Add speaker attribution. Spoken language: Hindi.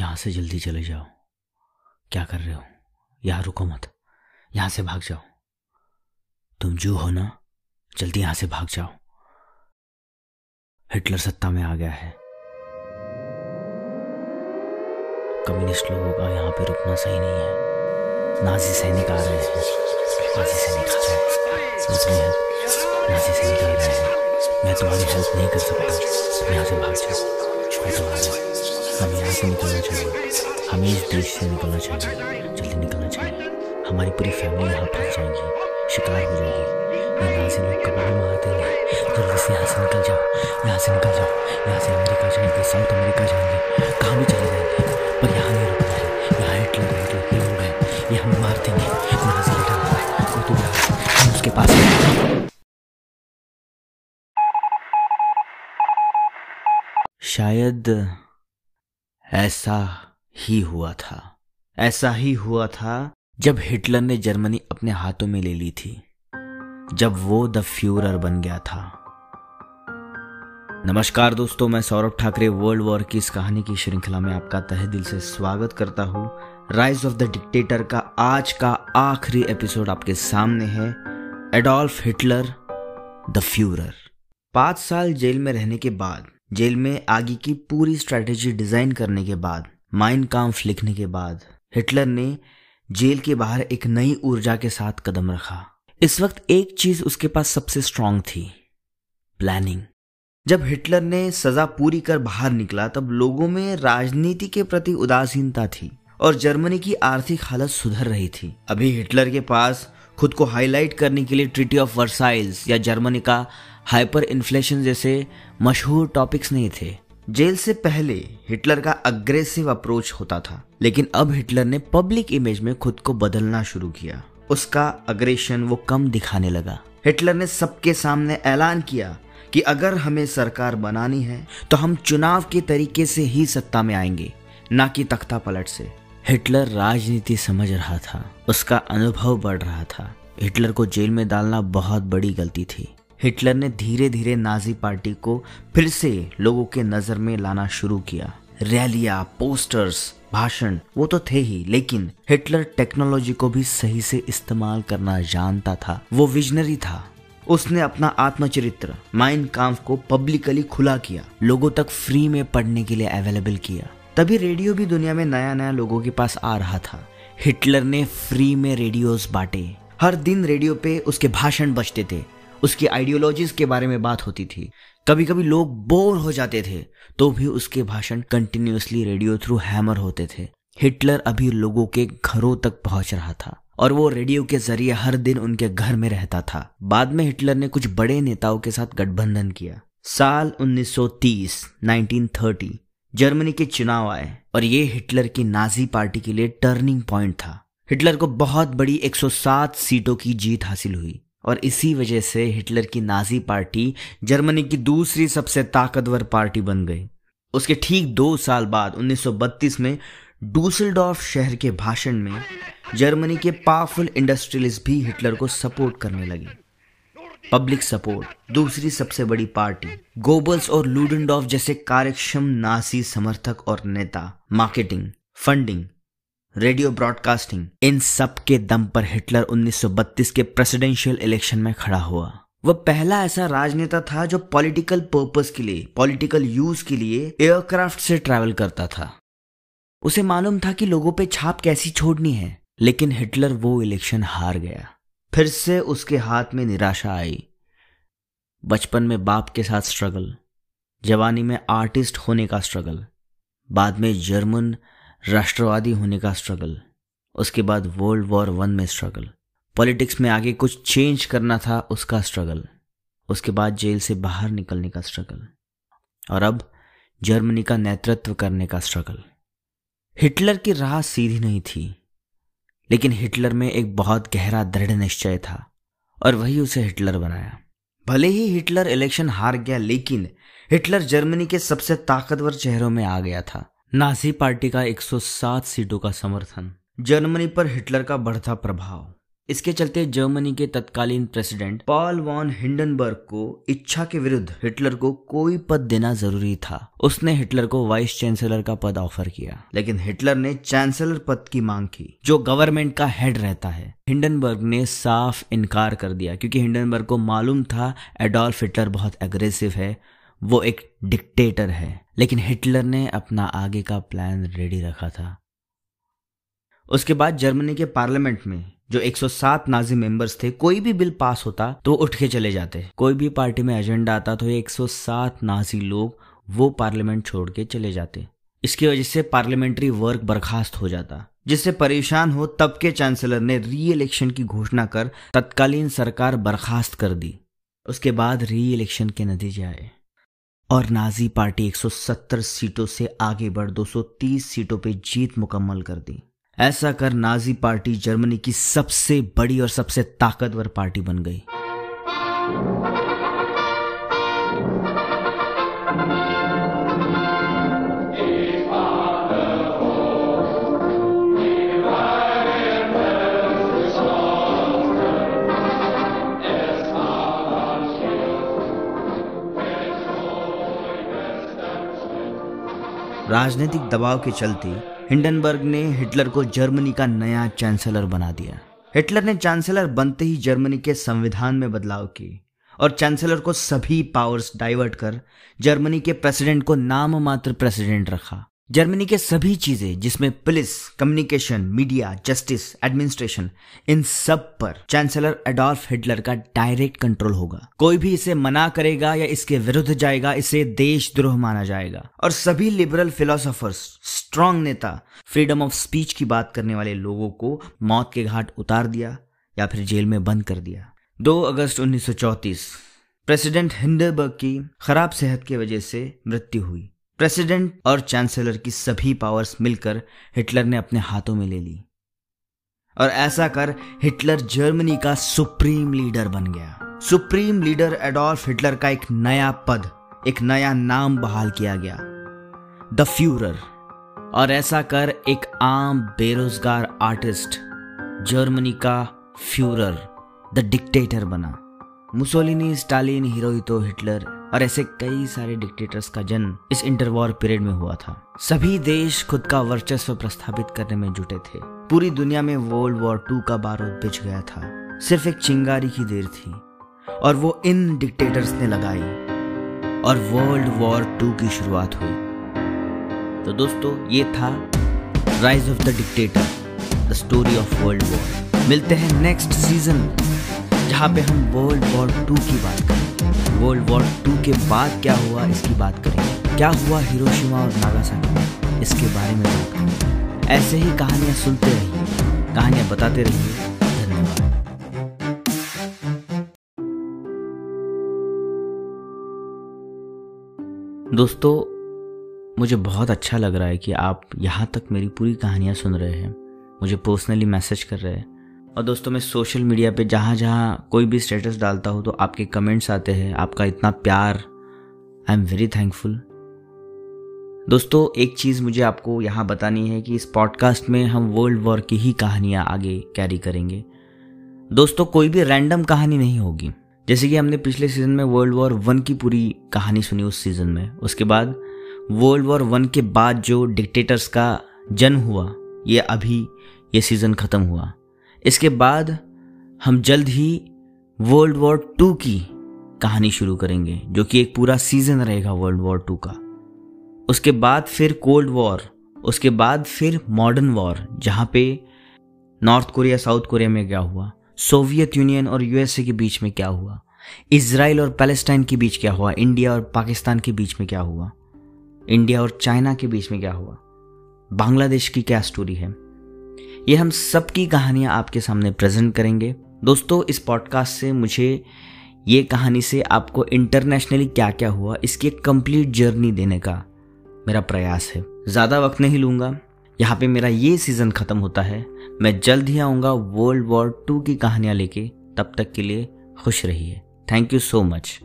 Speaker 1: यहाँ से जल्दी चले जाओ। क्या कर रहे हो? यहाँ रुको मत। यहाँ से भाग जाओ। तुम जो हो ना, जल्दी यहाँ से भाग जाओ। हिटलर सत्ता में आ गया है। कम्युनिस्ट लोगों का यहाँ पे रुकना सही नहीं है। नाजी सैनिक आ रहे हैं। नाजी सैनिक आ रहे हैं। हैं, नाजी सैनिक आ रहे हैं। मैं तुम्हारी हेल्प नहीं कर सकता। यहाँ से भाग जाओ। मैं तो रहा हमें यहाँ से निकलना चाहिए। हमें इस देश से निकलना चाहिए। जल्दी निकलना चाहिए। हमारी पूरी फैमिली यहाँ फंस जाएगी। शिकार हो जाएगी। ये नाजी लोग कब भी मार देंगे जल्दी से यहाँ से निकल जाओ। यहाँ से निकल जाओ। यहाँ से अमेरिका जाएँगे। साउथ अमेरिका जाएँगे। कहाँ भी चले जाएँगे। पर यहाँ नहीं रुकना है। यहाँ हिटलर हिटलर के लोग हैं। ये हमें मार देंगे। नाजी लिटा हुआ है वो तो हम उसके पास शायद ऐसा ही हुआ था। ऐसा ही हुआ था जब हिटलर ने जर्मनी अपने हाथों में ले ली थी, जब वो द फ्यूरर बन गया था। नमस्कार दोस्तों, मैं सौरभ ठाकरे, वर्ल्ड वॉर की इस कहानी की श्रृंखला में आपका तहे दिल से स्वागत करता हूँ। राइज ऑफ़ द डिक्टेटर का आज का आखिरी एपिसोड आपके सामने है एडोल्फ हिटलर द फ्यूरर पाँच साल जेल में रहने के बाद जेल में आगे की पूरी स्ट्रेटेजी डिज़ाइन करने के बाद माइंड काम्फ लिखने के बाद हिटलर ने जेल के बाहर एक नई ऊर्जा के साथ कदम रखा। इस वक्त एक चीज़ उसके पास सबसे स्ट्रांग थी प्लानिंग जब हिटलर ने सजा पूरी कर बाहर निकला, तब लोगों में राजनीति के प्रति उदासीनता थी और जर्मनी की आर्थिक हालत सुधर रही थी। अभी हिटलर के पास खुद को हाईलाइट करने के लिए ट्रिटी ऑफ़ वर्साइल्स या जर्मनी का हाइपर इन्फ्लेशन जैसे मशहूर टॉपिक्स नहीं थे। जेल से पहले हिटलर का अग्रेसिव अप्रोच होता था, लेकिन अब हिटलर ने पब्लिक इमेज में खुद को बदलना शुरू किया। उसका अग्रेशन वो कम दिखाने लगा। हिटलर ने सबके सामने ऐलान किया कि अगर हमें सरकार बनानी है तो हम चुनाव के तरीके से ही सत्ता में आएँगे, ना कि तख्ता पलट से। हिटलर राजनीति समझ रहा था, उसका अनुभव बढ़ रहा था। हिटलर को जेल में डालना बहुत बड़ी गलती थी। हिटलर ने धीरे धीरे नाजी पार्टी को फिर से लोगों के नज़र में लाना शुरू किया। रैलियाँ, पोस्टर्स, भाषण, वो तो थे ही, लेकिन हिटलर टेक्नोलॉजी को भी सही से इस्तेमाल करना जानता था। वो विजनरी था। उसने अपना आत्मचरित्र, माइंड काम्फ को पब्लिकली खुला किया, लोगों तक फ्री में पढ़ने के लिए अवेलेबल किया। तभी रेडियो भी दुनिया में नया नया लोगों के पास आ रहा था। हिटलर ने फ्री में रेडियोस बांटे। हर दिन रेडियो पे उसके भाषण बजते थे। उसकी आइडियोलॉजीज के बारे में बात होती थी। कभी कभी लोग बोर हो जाते थे तो भी उसके भाषण कंटिन्यूसली रेडियो थ्रू हैमर होते थे। हिटलर अभी लोगों के घरों तक पहुँच रहा था, और वो रेडियो के ज़रिए हर दिन उनके घर में रहता था। बाद में हिटलर ने कुछ बड़े नेताओं के साथ गठबंधन किया। साल 1930 1930 जर्मनी के चुनाव आए, और ये हिटलर की नाजी पार्टी के लिए टर्निंग पॉइंट था। हिटलर को बहुत बड़ी 107 सीटों की जीत हासिल हुई। और इसी वजह से हिटलर की नाजी पार्टी जर्मनी की दूसरी सबसे ताकतवर पार्टी बन गई। उसके ठीक दो साल बाद 1932 में डूसलडॉर्फ शहर के भाषण में जर्मनी के पावरफुल इंडस्ट्रियलिस्ट भी हिटलर को सपोर्ट करने लगे। पब्लिक सपोर्ट, दूसरी सबसे बड़ी पार्टी, गोबल्स और लूडनडॉफ जैसे कार्यक्षम नासी समर्थक और नेता, मार्केटिंग, फंडिंग रेडियो ब्रॉडकास्टिंग। इन सब के दम पर हिटलर 1932 के प्रेसिडेंशियल इलेक्शन में खड़ा हुआ। वह पहला ऐसा राजनेता था जो पॉलिटिकल पर्पस के लिए, पॉलिटिकल यूज़ के लिए एयरक्राफ्ट से ट्रैवल करता था। उसे मालूम था कि लोगों पे छाप कैसी छोड़नी है, लेकिन हिटलर वो इलेक्शन हार गया। फिर से उसके हाथ में निराशा आई। बचपन में बाप के साथ स्ट्रगल जवानी में आर्टिस्ट होने का स्ट्रगल बाद में जर्मन राष्ट्रवादी होने का स्ट्रगल उसके बाद वर्ल्ड वॉर वन में स्ट्रगल पॉलिटिक्स में आगे कुछ चेंज करना था, उसका स्ट्रगल उसके बाद जेल से बाहर निकलने का स्ट्रगल और अब जर्मनी का नेतृत्व करने का स्ट्रगल हिटलर की राह सीधी नहीं थी, लेकिन हिटलर में एक बहुत गहरा दृढ़ निश्चय था, और वही उसे हिटलर बनाया। भले ही हिटलर इलेक्शन हार गया, लेकिन हिटलर जर्मनी के सबसे ताकतवर चेहरों में आ गया था। नाजी पार्टी का 107 सीटों का समर्थन। जर्मनी पर हिटलर का बढ़ता प्रभाव। इसके चलते जर्मनी के तत्कालीन प्रेसिडेंट पॉल वॉन हिंडनबर्ग को इच्छा के विरुद्ध हिटलर को कोई पद देना ज़रूरी था। उसने हिटलर को वाइस चांसलर का पद ऑफ़र किया। लेकिन हिटलर ने चांसलर पद की मांग की, जो गवर्नमेंट का हेड रहता है। हिंडनबर्ग ने साफ़ इनकार कर दिया, क्योंकि हिंडनबर्ग को मालूम था एडोल्फ हिटलर बहुत एग्रेसिव है वो एक डिक्टेटर है। लेकिन हिटलर ने अपना आगे का प्लान रेडी रखा था। उसके बाद जर्मनी के पार्लियामेंट में जो 107 नाजी मेंबर्स थे, कोई भी बिल पास होता तो उठ के चले जाते। कोई भी पार्टी में एजेंडा आता तो 107 नाजी लोग वो पार्लियामेंट छोड़ के चले जाते। इसकी वजह से पार्लियामेंट्री वर्क बर्खास्त हो जाता, जिससे परेशान हो तब के चांसलर ने री इलेक्शन की घोषणा कर तत्कालीन सरकार बर्खास्त कर दी। उसके बाद री इलेक्शन के नतीजे आए। और नाजी पार्टी 170 सीटों से आगे बढ़ 230 सीटों पर जीत मुकम्मल कर दी। ऐसा कर नाजी पार्टी जर्मनी की सबसे बड़ी और सबसे ताकतवर पार्टी बन गई। राजनीतिक दबाव के चलते हिंडनबर्ग ने हिटलर को जर्मनी का नया चांसलर बना दिया। हिटलर ने चांसलर बनते ही जर्मनी के संविधान में बदलाव किए और चांसलर को सभी पावर्स डाइवर्ट कर जर्मनी के प्रेसिडेंट को नाम मात्र प्रेसिडेंट रखा। जर्मनी के सभी चीज़ें जिसमें police communication media justice administration इन सब पर चांसलर एडोल्फ हिटलर का डायरेक्ट कंट्रोल होगा। कोई भी इसे मना करेगा या इसके विरुद्ध जाएगा, इसे देशद्रोह माना जाएगा। और सभी लिबरल फिलोसोफर्स स्ट्रांग नेता फ्रीडम ऑफ़ स्पीच की बात करने वाले लोगों को मौत के घाट उतार दिया या फिर जेल में बंद कर दिया। 2 अगस्त 1934 प्रेसिडेंट हिंडरबर्ग की खराब सेहत की वजह से मृत्यु हुई। प्रेसिडेंट और चांसलर की सभी पावर्स मिलकर हिटलर ने अपने हाथों में ले ली। और ऐसा कर हिटलर जर्मनी का सुप्रीम लीडर बन गया। सुप्रीम लीडर एडोल्फ हिटलर का एक नया पद, एक नया नाम बहाल किया गया। The Fuhrer. और ऐसा कर एक आम बेरोजगार आर्टिस्ट जर्मनी का फ्यूरर, द डिक्टेटर बना। मुसोलिनी, स्टालिन हिरोहितो हिटलर और ऐसे कई सारे डिक्टेटर्स का जन्म इस इंटरवॉर पीरियड में हुआ था। सभी देश खुद का वर्चस्व प्रस्थापित करने में जुटे थे। पूरी दुनिया में वर्ल्ड वॉर टू का बारूद बिछ गया था। सिर्फ़ एक चिंगारी की देर थी। और वो इन डिक्टेटर्स ने लगाई। और वर्ल्ड वॉर टू की शुरुआत हुई। तो दोस्तों, ये था rise of the dictator the story of world war मिलते हैं नेक्स्ट सीज़न जहाँ पे हम वर्ल्ड वॉर टू की बात करेंगे वर्ल्ड वॉर टू के बाद क्या हुआ, इसकी बात करेंगे। क्या हुआ हिरोशिमा और नागासाकी में? इसके बारे में बात करेंगे। ऐसे ही कहानियाँ सुनते रहिए। कहानियाँ बताते रहिए। दोस्तों, मुझे बहुत अच्छा लग रहा है कि आप यहाँ तक मेरी पूरी कहानियाँ सुन रहे हैं। मुझे पर्सनली मैसेज कर रहे हैं। और दोस्तों, मैं सोशल मीडिया पे जहाँ जहाँ कोई भी स्टेटस डालता हूँ तो आपके कमेंट्स आते हैं। आपका इतना प्यार आई एम वेरी थैंकफुल दोस्तों, एक चीज़ मुझे आपको यहाँ बतानी है कि इस पॉडकास्ट में हम वर्ल्ड वॉर की ही कहानियाँ आगे कैरी करेंगे। दोस्तों, कोई भी रैंडम कहानी नहीं होगी। जैसे कि हमने पिछले सीज़न में वर्ल्ड वॉर वन की पूरी कहानी सुनी उस सीज़न में। उसके बाद वर्ल्ड वॉर वन के बाद जो डिक्टेटर्स का जन्म हुआ, ये अभी ये सीज़न ख़त्म हुआ। इसके बाद हम जल्द ही वर्ल्ड वॉर टू की कहानी शुरू करेंगे, जो कि एक पूरा सीज़न रहेगा वर्ल्ड वॉर टू का। उसके बाद फिर कोल्ड वॉर उसके बाद फिर मॉडर्न वॉर जहाँ पे नॉर्थ कोरिया साउथ कोरिया में क्या हुआ? सोवियत यूनियन और यूएसए के बीच में क्या हुआ? इसराइल और पैलेस्टाइन के बीच क्या हुआ? इंडिया और पाकिस्तान के बीच में क्या हुआ? इंडिया और चाइना के बीच में क्या हुआ? बांग्लादेश की क्या स्टोरी है? ये हम सबकी कहानियाँ आपके सामने प्रेजेंट करेंगे। दोस्तों, इस पॉडकास्ट से मुझे ये कहानी से आपको इंटरनेशनली क्या क्या हुआ, इसकी एक कंप्लीट जर्नी देने का मेरा प्रयास है। ज़्यादा वक्त नहीं लूँगा। यहाँ पे मेरा ये सीज़न ख़त्म होता है। मैं जल्द ही आऊँगा वर्ल्ड वॉर टू की कहानियाँ लेके। तब तक के लिए खुश रहिए। Thank you so much